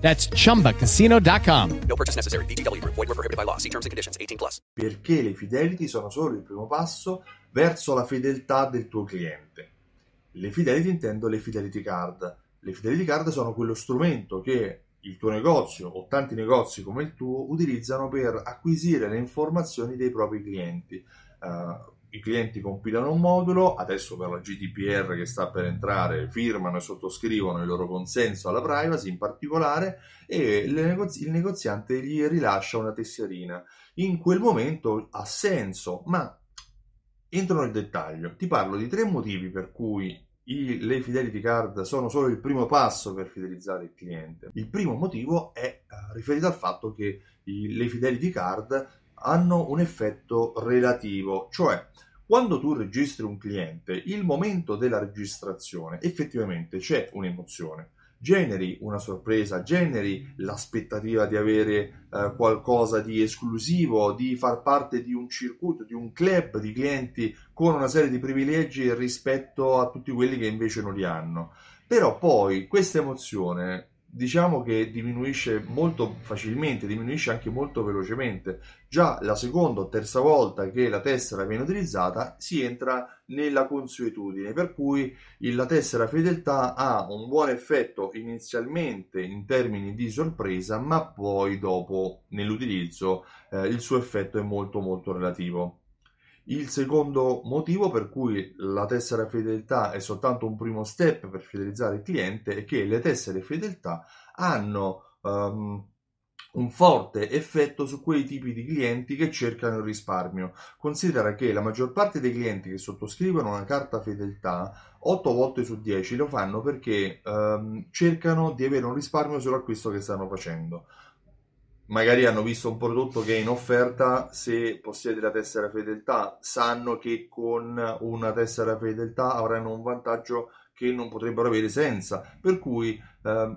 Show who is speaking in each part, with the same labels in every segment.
Speaker 1: That's chumbacasino.com.
Speaker 2: No purchase necessary. VGW Group. Void were prohibited by law. See terms and conditions. 18 plus.
Speaker 3: perché le fidelity sono solo il primo passo verso la fedeltà del tuo cliente. Le fidelity intendo le fidelity card. Le fidelity card sono quello strumento che il tuo negozio o tanti negozi come il tuo utilizzano per acquisire le informazioni dei propri clienti. Eh, I clienti compilano un modulo, adesso per la GDPR che sta per entrare firmano e sottoscrivono il loro consenso alla privacy in particolare e il negoziante gli rilascia una tesserina. In quel momento ha senso, ma entro nel dettaglio. Ti parlo di tre motivi per cui i- le fidelity card sono solo il primo passo per fidelizzare il cliente. Il primo motivo è eh, riferito al fatto che i- le fidelity card hanno un effetto relativo, cioè quando tu registri un cliente, il momento della registrazione effettivamente c'è un'emozione. Generi una sorpresa, generi l'aspettativa di avere eh, qualcosa di esclusivo, di far parte di un circuito, di un club di clienti con una serie di privilegi rispetto a tutti quelli che invece non li hanno. Però poi questa emozione diciamo che diminuisce molto facilmente, diminuisce anche molto velocemente. Già la seconda o terza volta che la tessera viene utilizzata si entra nella consuetudine, per cui la tessera fedeltà ha un buon effetto inizialmente in termini di sorpresa, ma poi dopo nell'utilizzo eh, il suo effetto è molto molto relativo. Il secondo motivo per cui la tessera fedeltà è soltanto un primo step per fidelizzare il cliente è che le tessere fedeltà hanno ehm, un forte effetto su quei tipi di clienti che cercano il risparmio. Considera che la maggior parte dei clienti che sottoscrivono una carta fedeltà 8 volte su 10 lo fanno perché ehm, cercano di avere un risparmio sull'acquisto che stanno facendo magari hanno visto un prodotto che è in offerta, se possiede la tessera fedeltà, sanno che con una tessera fedeltà avranno un vantaggio che non potrebbero avere senza, per cui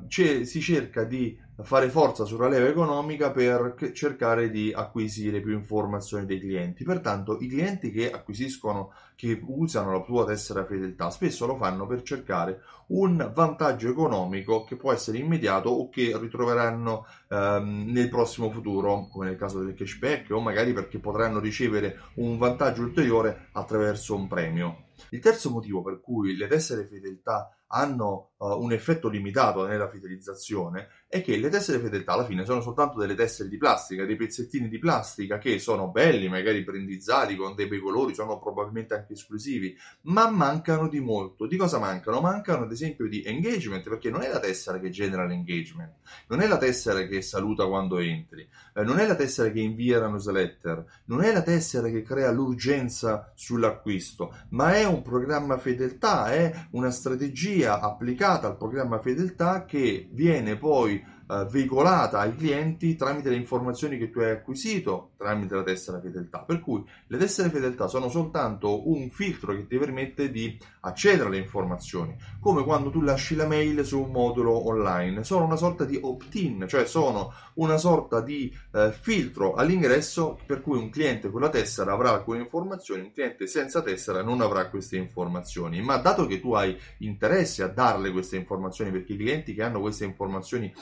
Speaker 3: ce- si cerca di fare forza sulla leva economica per cercare di acquisire più informazioni dei clienti. Pertanto i clienti che acquisiscono, che usano la tua tessera fedeltà, spesso lo fanno per cercare un vantaggio economico che può essere immediato o che ritroveranno ehm, nel prossimo futuro, come nel caso del cashback, o magari perché potranno ricevere un vantaggio ulteriore attraverso un premio. Il terzo motivo per cui le tessere fedeltà hanno eh, un effetto limitato nella fidelizzazione è che le tessere fedeltà alla fine sono soltanto delle tessere di plastica, dei pezzettini di plastica che sono belli, magari brandizzati con dei bei colori, sono probabilmente anche esclusivi, ma mancano di molto. Di cosa mancano? Mancano ad esempio di engagement, perché non è la tessera che genera l'engagement, non è la tessera che saluta quando entri, eh, non è la tessera che invia la newsletter, non è la tessera che crea l'urgenza sull'acquisto, ma è un programma fedeltà, è una strategia applicata al programma fedeltà che viene poi eh, veicolata ai clienti tramite le informazioni che tu hai acquisito tramite la tessera fedeltà. Per cui le tessere fedeltà sono soltanto un filtro che ti permette di accedere alle informazioni, come quando tu lasci la mail su un modulo online. Sono una sorta di opt-in, cioè sono una sorta di eh, filtro all'ingresso per cui un cliente con la tessera avrà alcune informazioni, un cliente senza tessera non avrà queste informazioni. Ma dato che tu hai interesse a darle queste informazioni, perché i clienti che hanno queste informazioni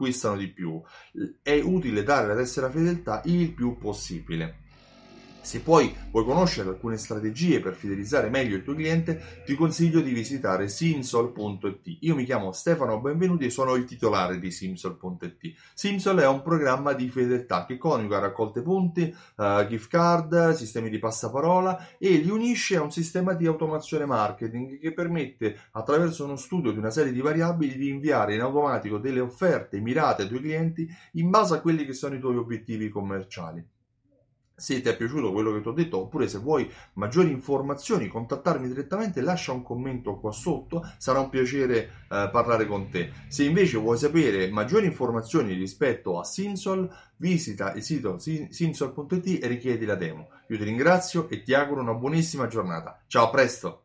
Speaker 3: acquistano di più, è utile dare la tessera fedeltà il più possibile. Se poi vuoi conoscere alcune strategie per fidelizzare meglio il tuo cliente, ti consiglio di visitare simsol.it. Io mi chiamo Stefano Benvenuti e sono il titolare di simsol.it. Simsol è un programma di fedeltà che coniuga raccolte punti, eh, gift card, sistemi di passaparola e li unisce a un sistema di automazione marketing che permette attraverso uno studio di una serie di variabili di inviare in automatico delle offerte mirate ai tuoi clienti in base a quelli che sono i tuoi obiettivi commerciali. Se ti è piaciuto quello che ti ho detto oppure se vuoi maggiori informazioni contattarmi direttamente lascia un commento qua sotto sarà un piacere eh, parlare con te. Se invece vuoi sapere maggiori informazioni rispetto a Sinsol visita il sito sinsol.it e richiedi la demo. Io ti ringrazio e ti auguro una buonissima giornata. Ciao a presto